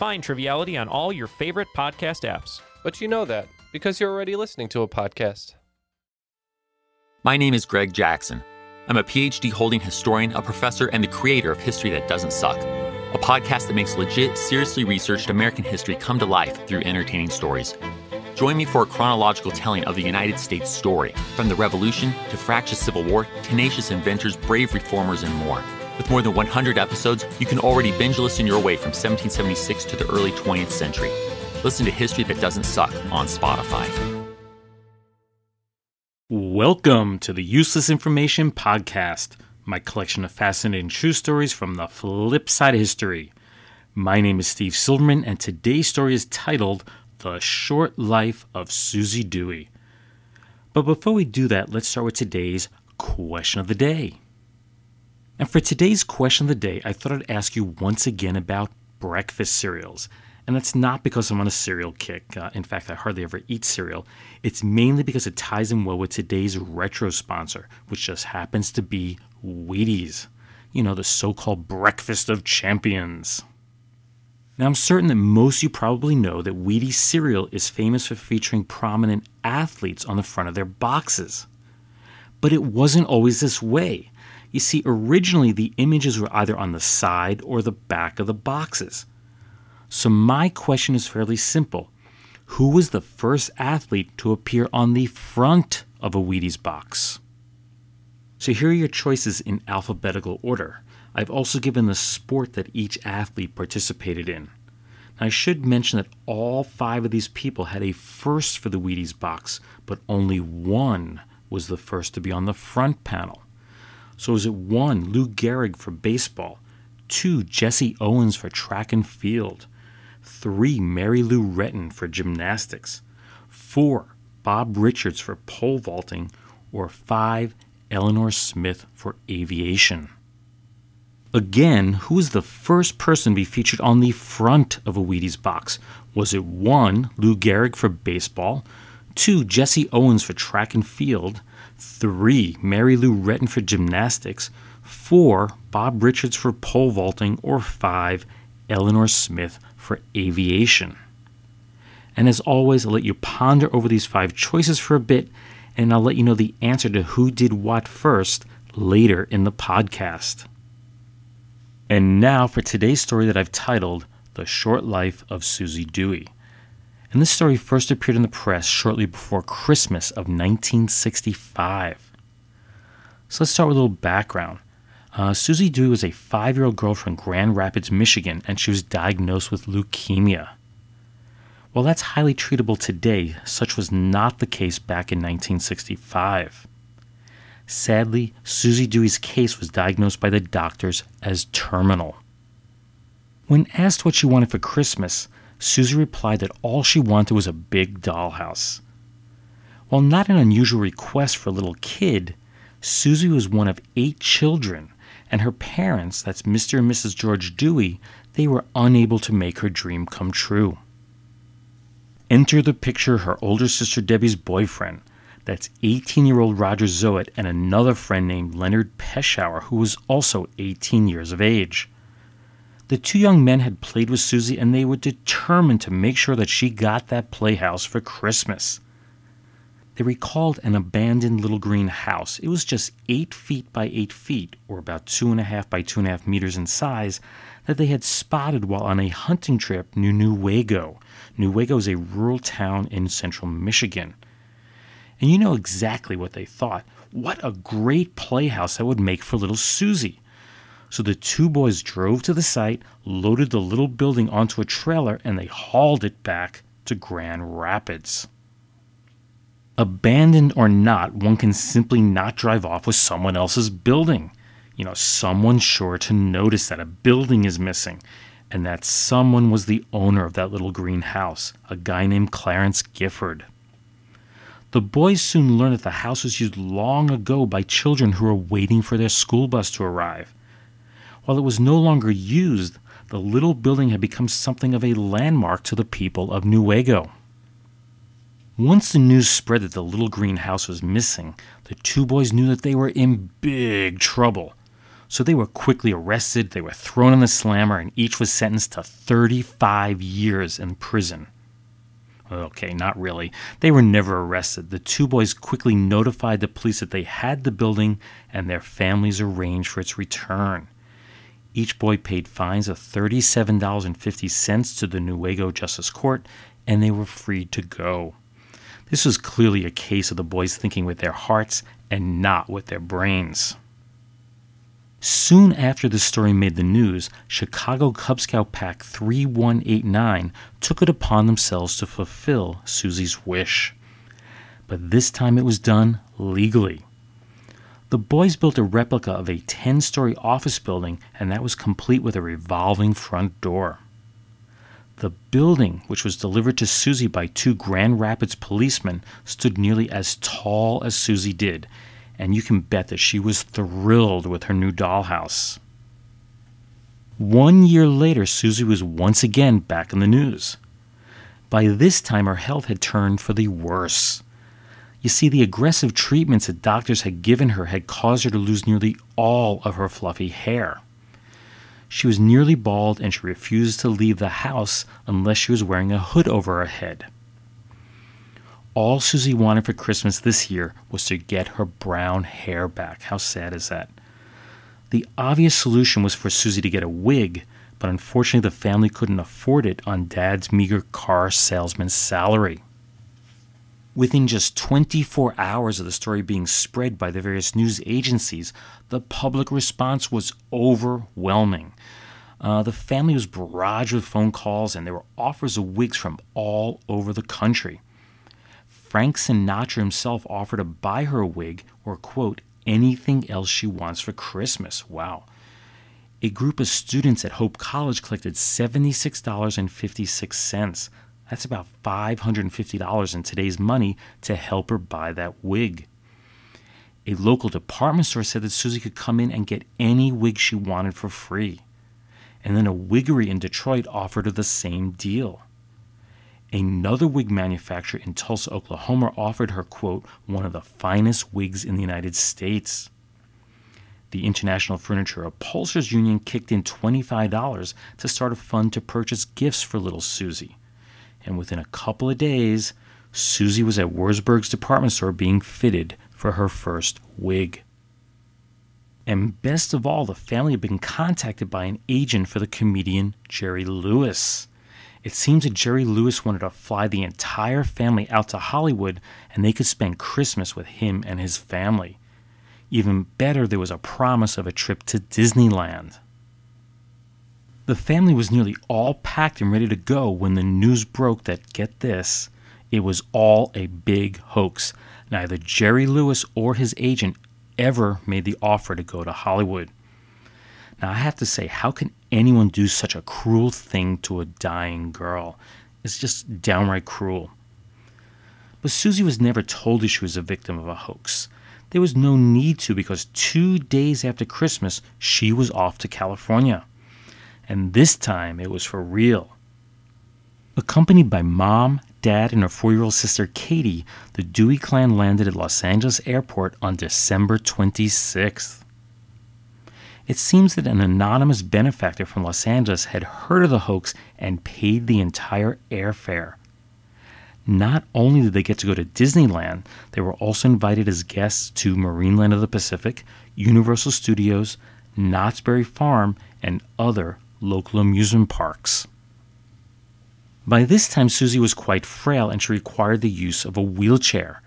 Find Triviality on all your favorite podcast apps. but you know that because you're already listening to a podcast. My name is Greg Jackson. I'm a PhD holding historian, a professor, and the creator of History That Doesn't Suck, a podcast that makes legit, seriously researched American history come to life through entertaining stories. Join me for a chronological telling of the United States story, from the Revolution to fractious Civil War, tenacious inventors, brave reformers, and more. With more than 100 episodes, you can already binge listen your way from 1776 to the early 20th century. Listen to History That Doesn't Suck on Spotify. Welcome to the Useless Information Podcast, my collection of fascinating true stories from the flip side of history. My name is Steve Silverman, and today's story is titled The Short Life of Suzy Dewey. But before we do that, let's start with today's question of the day. And for today's question of the day, I thought I'd ask you once again about breakfast cereals. And that's not because I'm on a cereal kick. Uh, in fact, I hardly ever eat cereal. It's mainly because it ties in well with today's retro sponsor, which just happens to be Wheaties. You know, the so called breakfast of champions. Now, I'm certain that most of you probably know that Wheaties cereal is famous for featuring prominent athletes on the front of their boxes. But it wasn't always this way. You see, originally the images were either on the side or the back of the boxes. So, my question is fairly simple Who was the first athlete to appear on the front of a Wheaties box? So, here are your choices in alphabetical order. I've also given the sport that each athlete participated in. Now, I should mention that all five of these people had a first for the Wheaties box, but only one was the first to be on the front panel. So, is it one, Lou Gehrig for baseball, two, Jesse Owens for track and field, three, Mary Lou Retton for gymnastics, four, Bob Richards for pole vaulting, or five, Eleanor Smith for aviation? Again, who was the first person to be featured on the front of a Wheaties box? Was it one, Lou Gehrig for baseball, two, Jesse Owens for track and field, three, Mary Lou Retton for gymnastics, four, Bob Richards for pole vaulting, or five, Eleanor Smith for aviation? And as always, I'll let you ponder over these five choices for a bit, and I'll let you know the answer to who did what first later in the podcast. And now for today's story that I've titled The Short Life of Suzy Dewey. And this story first appeared in the press shortly before Christmas of 1965. So let's start with a little background. Uh, Suzy Dewey was a five year old girl from Grand Rapids, Michigan, and she was diagnosed with leukemia. While that's highly treatable today, such was not the case back in 1965. Sadly, Suzy Dewey's case was diagnosed by the doctors as terminal. When asked what she wanted for Christmas, Suzy replied that all she wanted was a big dollhouse. While not an unusual request for a little kid, Suzy was one of eight children, and her parents, that's Mr. and Mrs. George Dewey, they were unable to make her dream come true. Enter the picture her older sister Debbie's boyfriend, that's 18 year old Roger Zoet, and another friend named Leonard Peschauer, who was also 18 years of age. The two young men had played with Suzy and they were determined to make sure that she got that playhouse for Christmas. They recalled an abandoned little green house. It was just eight feet by eight feet, or about two and a half by two and a half meters in size, that they had spotted while on a hunting trip near Newaygo. Newaygo is a rural town in central Michigan. And you know exactly what they thought. What a great playhouse that would make for little Suzy. So the two boys drove to the site, loaded the little building onto a trailer, and they hauled it back to Grand Rapids. Abandoned or not, one can simply not drive off with someone else's building. You know, someone's sure to notice that a building is missing. and that someone was the owner of that little green house, a guy named Clarence Gifford. The boys soon learned that the house was used long ago by children who were waiting for their school bus to arrive. While it was no longer used, the little building had become something of a landmark to the people of Newaygo. Once the news spread that the little green house was missing, the two boys knew that they were in big trouble. So they were quickly arrested, they were thrown in the slammer, and each was sentenced to 35 years in prison. Okay, not really. They were never arrested. The two boys quickly notified the police that they had the building and their families arranged for its return. Each boy paid fines of $37.50 to the Newaygo Justice Court, and they were free to go. This was clearly a case of the boys thinking with their hearts and not with their brains. Soon after this story made the news, Chicago Cub Scout Pack 3189 took it upon themselves to fulfill Suzy's wish. But this time it was done legally. The boys built a replica of a 10 story office building, and that was complete with a revolving front door. The building, which was delivered to Suzy by two Grand Rapids policemen, stood nearly as tall as Suzy did, and you can bet that she was thrilled with her new dollhouse. One year later, Suzy was once again back in the news. By this time, her health had turned for the worse. You see, the aggressive treatments that doctors had given her had caused her to lose nearly all of her fluffy hair. She was nearly bald and she refused to leave the house unless she was wearing a hood over her head. All Suzy wanted for Christmas this year was to get her brown hair back. How sad is that? The obvious solution was for Suzy to get a wig, but unfortunately the family couldn't afford it on Dad's meager car salesman's salary. Within just 24 hours of the story being spread by the various news agencies, the public response was overwhelming. Uh, the family was barraged with phone calls, and there were offers of wigs from all over the country. Frank Sinatra himself offered to buy her a wig or, quote, anything else she wants for Christmas. Wow. A group of students at Hope College collected $76.56. That's about $550 in today's money to help her buy that wig. A local department store said that Suzy could come in and get any wig she wanted for free. And then a wiggery in Detroit offered her the same deal. Another wig manufacturer in Tulsa, Oklahoma offered her, quote, one of the finest wigs in the United States. The International Furniture Upholsterers Union kicked in $25 to start a fund to purchase gifts for little Susie. And within a couple of days, Suzy was at Wurzburg's department store being fitted for her first wig. And best of all, the family had been contacted by an agent for the comedian Jerry Lewis. It seems that Jerry Lewis wanted to fly the entire family out to Hollywood and they could spend Christmas with him and his family. Even better, there was a promise of a trip to Disneyland. The family was nearly all packed and ready to go when the news broke that, get this, it was all a big hoax. Neither Jerry Lewis or his agent ever made the offer to go to Hollywood. Now, I have to say, how can anyone do such a cruel thing to a dying girl? It's just downright cruel. But Suzy was never told that she was a victim of a hoax. There was no need to because two days after Christmas, she was off to California. And this time it was for real. Accompanied by mom, dad, and her four year old sister Katie, the Dewey clan landed at Los Angeles Airport on December 26th. It seems that an anonymous benefactor from Los Angeles had heard of the hoax and paid the entire airfare. Not only did they get to go to Disneyland, they were also invited as guests to Marineland of the Pacific, Universal Studios, Knott's Berry Farm, and other local amusement parks. By this time, Suzy was quite frail and she required the use of a wheelchair.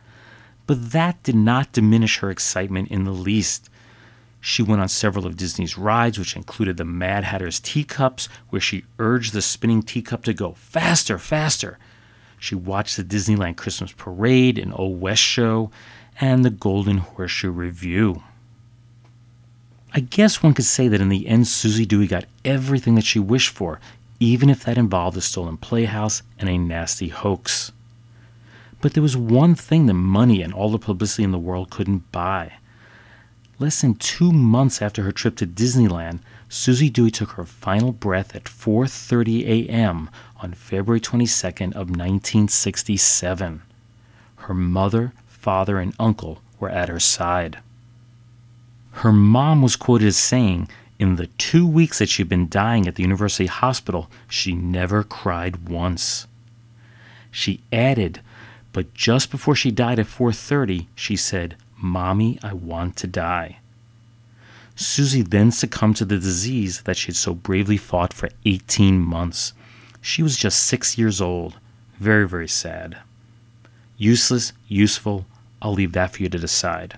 But that did not diminish her excitement in the least. She went on several of Disney's rides, which included the Mad Hatter's teacups, where she urged the spinning teacup to go faster, faster. She watched the Disneyland Christmas Parade and Old West Show and the Golden Horseshoe Revue. I guess one could say that in the end, Suzy Dewey got everything that she wished for, even if that involved a stolen playhouse and a nasty hoax. But there was one thing that money and all the publicity in the world couldn't buy. Less than two months after her trip to Disneyland, Suzy Dewey took her final breath at 4:30 a.m. on February 22nd of 1967. Her mother, father, and uncle were at her side. Her mom was quoted as saying, In the two weeks that she'd been dying at the University Hospital, she never cried once. She added, but just before she died at 4:30, she said, "Mommy, I want to die." Suzy then succumbed to the disease that she had so bravely fought for 18 months. She was just 6 years old. Very, very sad. Useless, useful, I'll leave that for you to decide.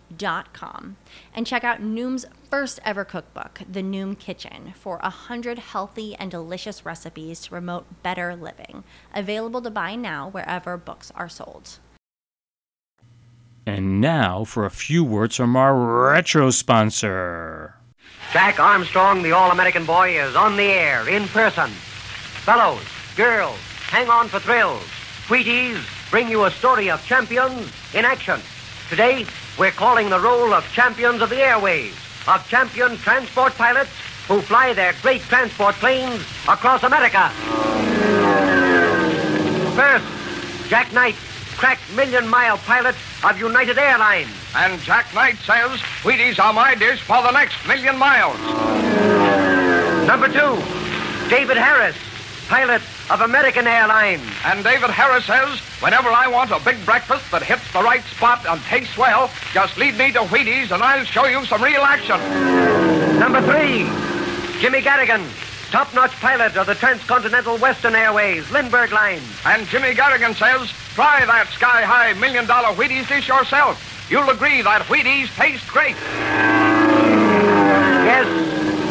Dot com and check out Noom's first ever cookbook, The Noom Kitchen, for a hundred healthy and delicious recipes to promote better living. Available to buy now wherever books are sold. And now for a few words from our retro sponsor. Jack Armstrong, the All American boy, is on the air in person. Fellows, girls, hang on for thrills. Wheaties bring you a story of champions in action. Today, we're calling the roll of champions of the airways, of champion transport pilots who fly their great transport planes across America. First, Jack Knight, crack million mile pilot of United Airlines. And Jack Knight says Wheaties are my dish for the next million miles. Number two, David Harris, pilot of American Airlines. And David Harris says whenever I want a big breakfast that hits the right spot and tastes well, just lead me to Wheaties and I'll show you some real action. Number three, Jimmy Garrigan, top-notch pilot of the Transcontinental Western Airways, Lindbergh Line. And Jimmy Garrigan says, try that sky-high million-dollar Wheaties dish yourself. You'll agree that Wheaties taste great. Yes,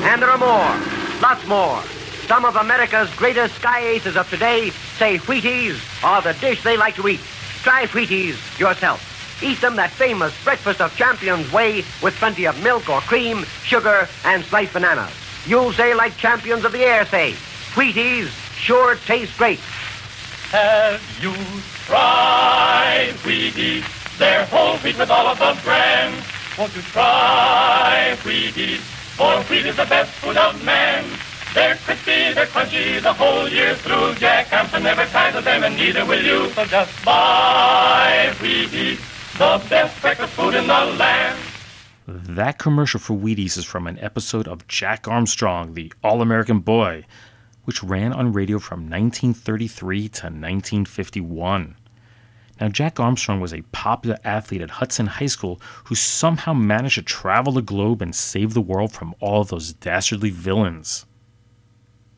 and there are more, lots more. Some of America's greatest sky aces of today say Wheaties are the dish they like to eat. Try Wheaties yourself. Eat them that famous breakfast of champions way with plenty of milk or cream, sugar, and sliced bananas. You'll say like champions of the air say, Wheaties sure taste great. Have you tried Wheaties? They're whole wheat with all of the brands. Won't you try Wheaties? For wheat is the best food of man. They're crispy, they're crunchy the whole year through. Jack Hampton never tires of them, and neither will you. So just buy Wheaties, the best breakfast food in the land. That commercial for Wheaties is from an episode of Jack Armstrong, the All American Boy, which ran on radio from 1933 to 1951. Now, Jack Armstrong was a popular athlete at Hudson High School who somehow managed to travel the globe and save the world from all those dastardly villains.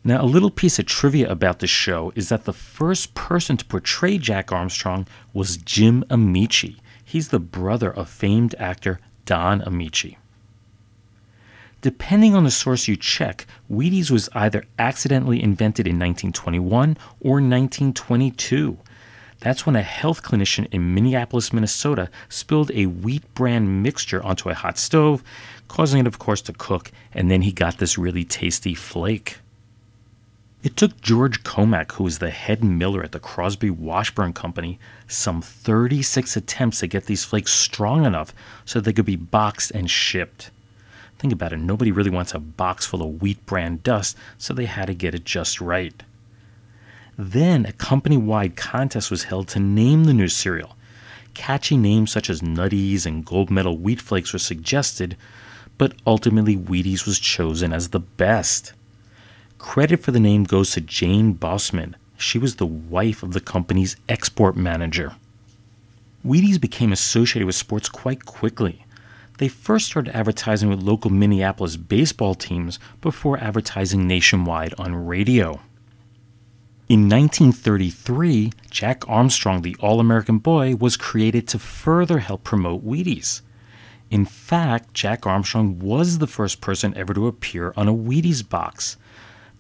Now, a little piece of trivia about this show is that the first person to portray Jack Armstrong was Jim Ameche. He's the brother of famed actor Don Ameche. Depending on the source you check, Wheaties was either accidentally invented in 1921 or 1922. That's when a health clinician in Minneapolis, Minnesota spilled a wheat bran mixture onto a hot stove, causing it, of course, to cook, and then he got this really tasty flake. It took George Cormack, who was the head miller at the Crosby Washburn Company, some 36 attempts to get these flakes strong enough so they could be boxed and shipped. Think about it, nobody really wants a box full of wheat bran dust, so they had to get it just right. Then a company wide contest was held to name the new cereal. catchy names such as Nutties and Gold Medal Wheat Flakes were suggested, but ultimately Wheaties was chosen as the best. Credit for the name goes to Jane Bausman. She was the wife of the company's export manager. Wheaties became associated with sports quite quickly. They first started advertising with local Minneapolis baseball teams before advertising nationwide on radio. In 1933, Jack Armstrong, the All American Boy, was created to further help promote Wheaties. In fact, Jack Armstrong was the first person ever to appear on a Wheaties box.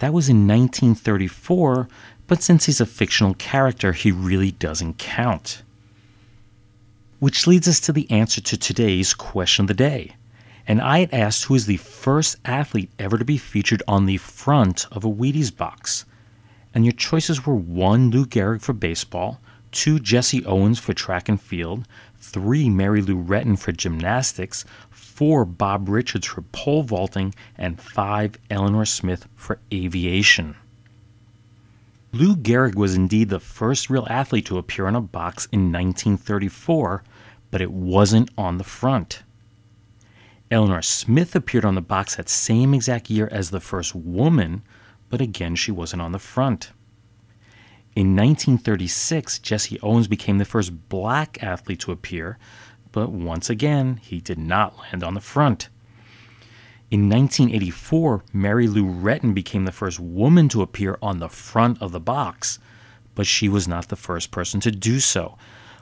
That was in 1934, but since he's a fictional character, he really doesn't count. Which leads us to the answer to today's question of the day. And I had asked who is the first athlete ever to be featured on the front of a Wheaties box. And your choices were 1. Lou Gehrig for baseball, 2. Jesse Owens for track and field, 3. Mary Lou Retton for gymnastics, 4. Bob Richards for pole vaulting, and 5. Eleanor Smith for aviation. Lou Gehrig was indeed the first real athlete to appear on a box in 1934, but it wasn't on the front. Eleanor Smith appeared on the box that same exact year as the first woman, but again she wasn't on the front. In 1936, Jesse Owens became the first black athlete to appear, but once again, he did not land on the front. In 1984, Mary Lou Retton became the first woman to appear on the front of the box, but she was not the first person to do so,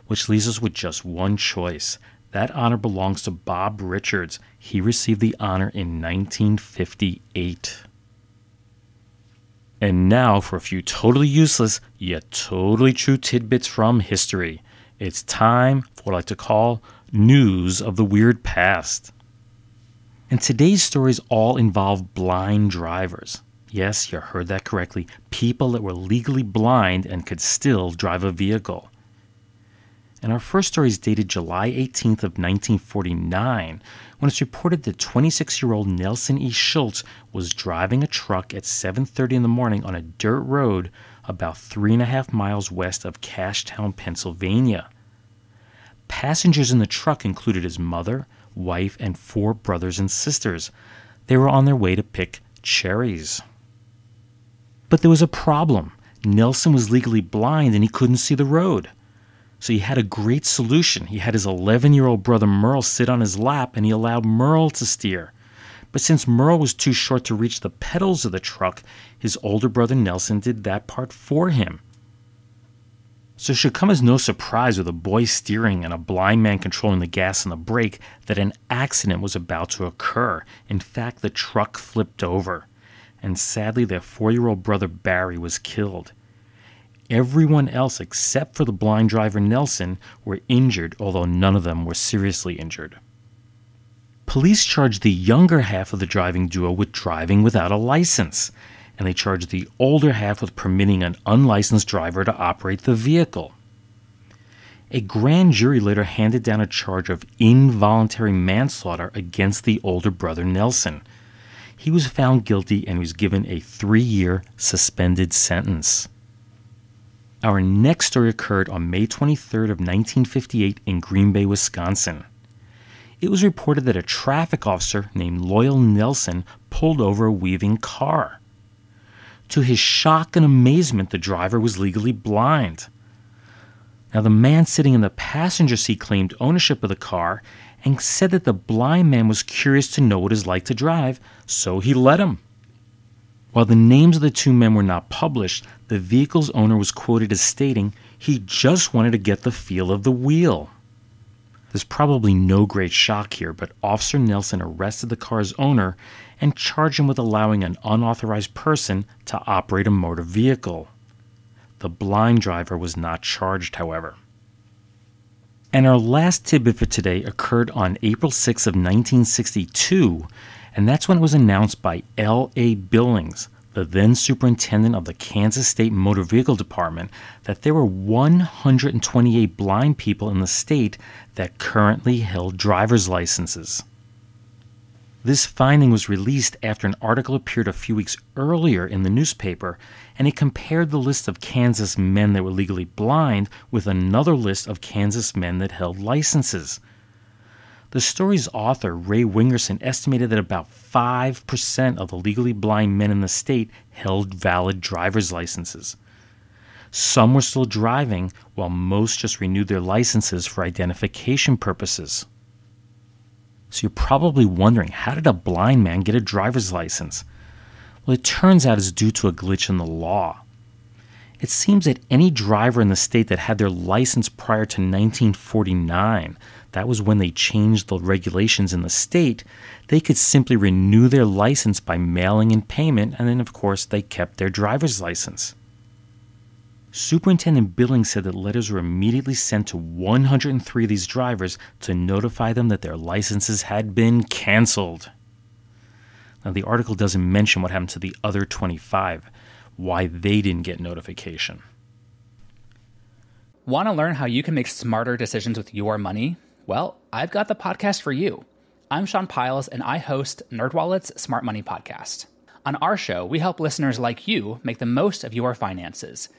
which leaves us with just one choice. That honor belongs to Bob Richards. He received the honor in 1958. And now for a few totally useless yet totally true tidbits from history. It's time for what I like to call news of the weird past. And today's stories all involve blind drivers. Yes, you heard that correctly. People that were legally blind and could still drive a vehicle. And our first story is dated July 18th of 1949 when it's reported that 26-year-old Nelson E. Schultz was driving a truck at 7:30 in the morning on a dirt road about three and a half miles west of Cashtown, Pennsylvania. Passengers in the truck included his mother, wife, and four brothers and sisters. They were on their way to pick cherries. But there was a problem. Nelson was legally blind and he couldn't see the road. So he had a great solution. He had his 11 year old brother Merle sit on his lap and he allowed Merle to steer. But since Merle was too short to reach the pedals of the truck, his older brother Nelson did that part for him. So it should come as no surprise with a boy steering and a blind man controlling the gas and the brake that an accident was about to occur. In fact, the truck flipped over. And sadly, their four year old brother Barry was killed. Everyone else except for the blind driver Nelson were injured, although none of them were seriously injured. Police charged the younger half of the driving duo with driving without a license, and they charged the older half with permitting an unlicensed driver to operate the vehicle. A grand jury later handed down a charge of involuntary manslaughter against the older brother Nelson. He was found guilty and was given a three year suspended sentence. Our next story occurred on May 23rd of 1958 in Green Bay, Wisconsin. It was reported that a traffic officer named Loyal Nelson pulled over a weaving car. To his shock and amazement, the driver was legally blind. Now, the man sitting in the passenger seat claimed ownership of the car and said that the blind man was curious to know what it's like to drive, so he let him. While the names of the two men were not published, the vehicle's owner was quoted as stating he just wanted to get the feel of the wheel. There's probably no great shock here, but Officer Nelson arrested the car's owner and charged him with allowing an unauthorized person to operate a motor vehicle. The blind driver was not charged, however. And our last tidbit for today occurred on April 6 of 1962 and that's when it was announced by L.A. Billings, the then superintendent of the Kansas State Motor Vehicle Department, that there were 128 blind people in the state that currently held driver's licenses. This finding was released after an article appeared a few weeks earlier in the newspaper, and it compared the list of Kansas men that were legally blind with another list of Kansas men that held licenses. The story's author, Ray Wingerson, estimated that about 5% of the legally blind men in the state held valid driver's licenses. Some were still driving, while most just renewed their licenses for identification purposes. So you're probably wondering how did a blind man get a driver's license? Well, it turns out it's due to a glitch in the law. It seems that any driver in the state that had their license prior to 1949, that was when they changed the regulations in the state, they could simply renew their license by mailing in payment, and then, of course, they kept their driver's license. Superintendent Billings said that letters were immediately sent to 103 of these drivers to notify them that their licenses had been canceled. Now, the article doesn't mention what happened to the other 25, why they didn't get notification. Want to learn how you can make smarter decisions with your money? Well, I've got the podcast for you. I'm Sean Pyles, and I host NerdWallet's Smart Money Podcast. On our show, we help listeners like you make the most of your finances –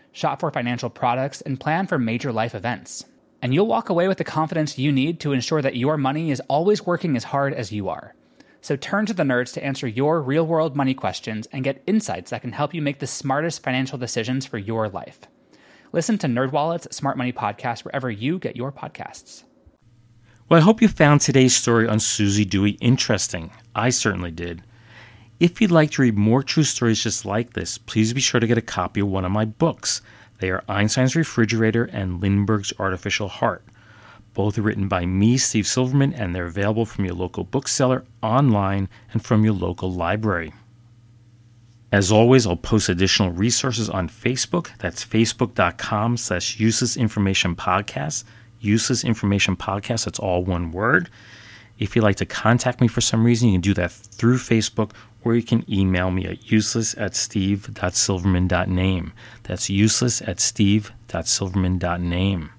shop for financial products, and plan for major life events. And you'll walk away with the confidence you need to ensure that your money is always working as hard as you are. So turn to the nerds to answer your real world money questions and get insights that can help you make the smartest financial decisions for your life. Listen to NerdWallet's Smart Money Podcast wherever you get your podcasts. Well, I hope you found today's story on Suzy Dewey interesting. I certainly did. If you'd like to read more true stories just like this, please be sure to get a copy of one of my books. They are Einstein's Refrigerator and Lindbergh's Artificial Heart. Both are written by me, Steve Silverman, and they're available from your local bookseller, online, and from your local library. As always, I'll post additional resources on Facebook. That's facebook.com slash useless information podcast. Useless information podcast, that's all one word. If you'd like to contact me for some reason, you can do that through Facebook or you can email me at useless at steve.silverman.name. That's useless at steve.silverman.name.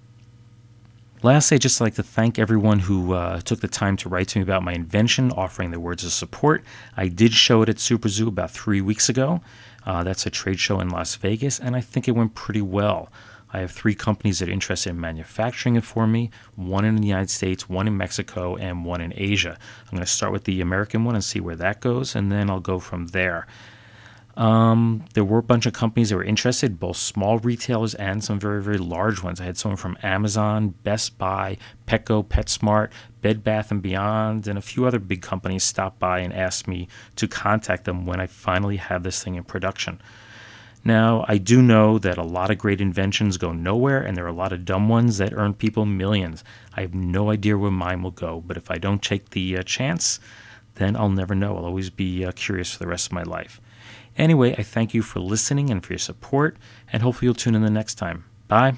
Lastly, I'd just like to thank everyone who uh, took the time to write to me about my invention, offering their words of support. I did show it at Super Zoo about three weeks ago. Uh, that's a trade show in Las Vegas, and I think it went pretty well. I have three companies that are interested in manufacturing it for me one in the United States, one in Mexico, and one in Asia. I'm going to start with the American one and see where that goes, and then I'll go from there. Um, there were a bunch of companies that were interested, both small retailers and some very, very large ones. I had someone from Amazon, Best Buy, Petco, PetSmart, Bed Bath and Beyond, and a few other big companies stop by and ask me to contact them when I finally have this thing in production. Now, I do know that a lot of great inventions go nowhere, and there are a lot of dumb ones that earn people millions. I have no idea where mine will go, but if I don't take the uh, chance, then I'll never know. I'll always be uh, curious for the rest of my life. Anyway, I thank you for listening and for your support, and hopefully you'll tune in the next time. Bye.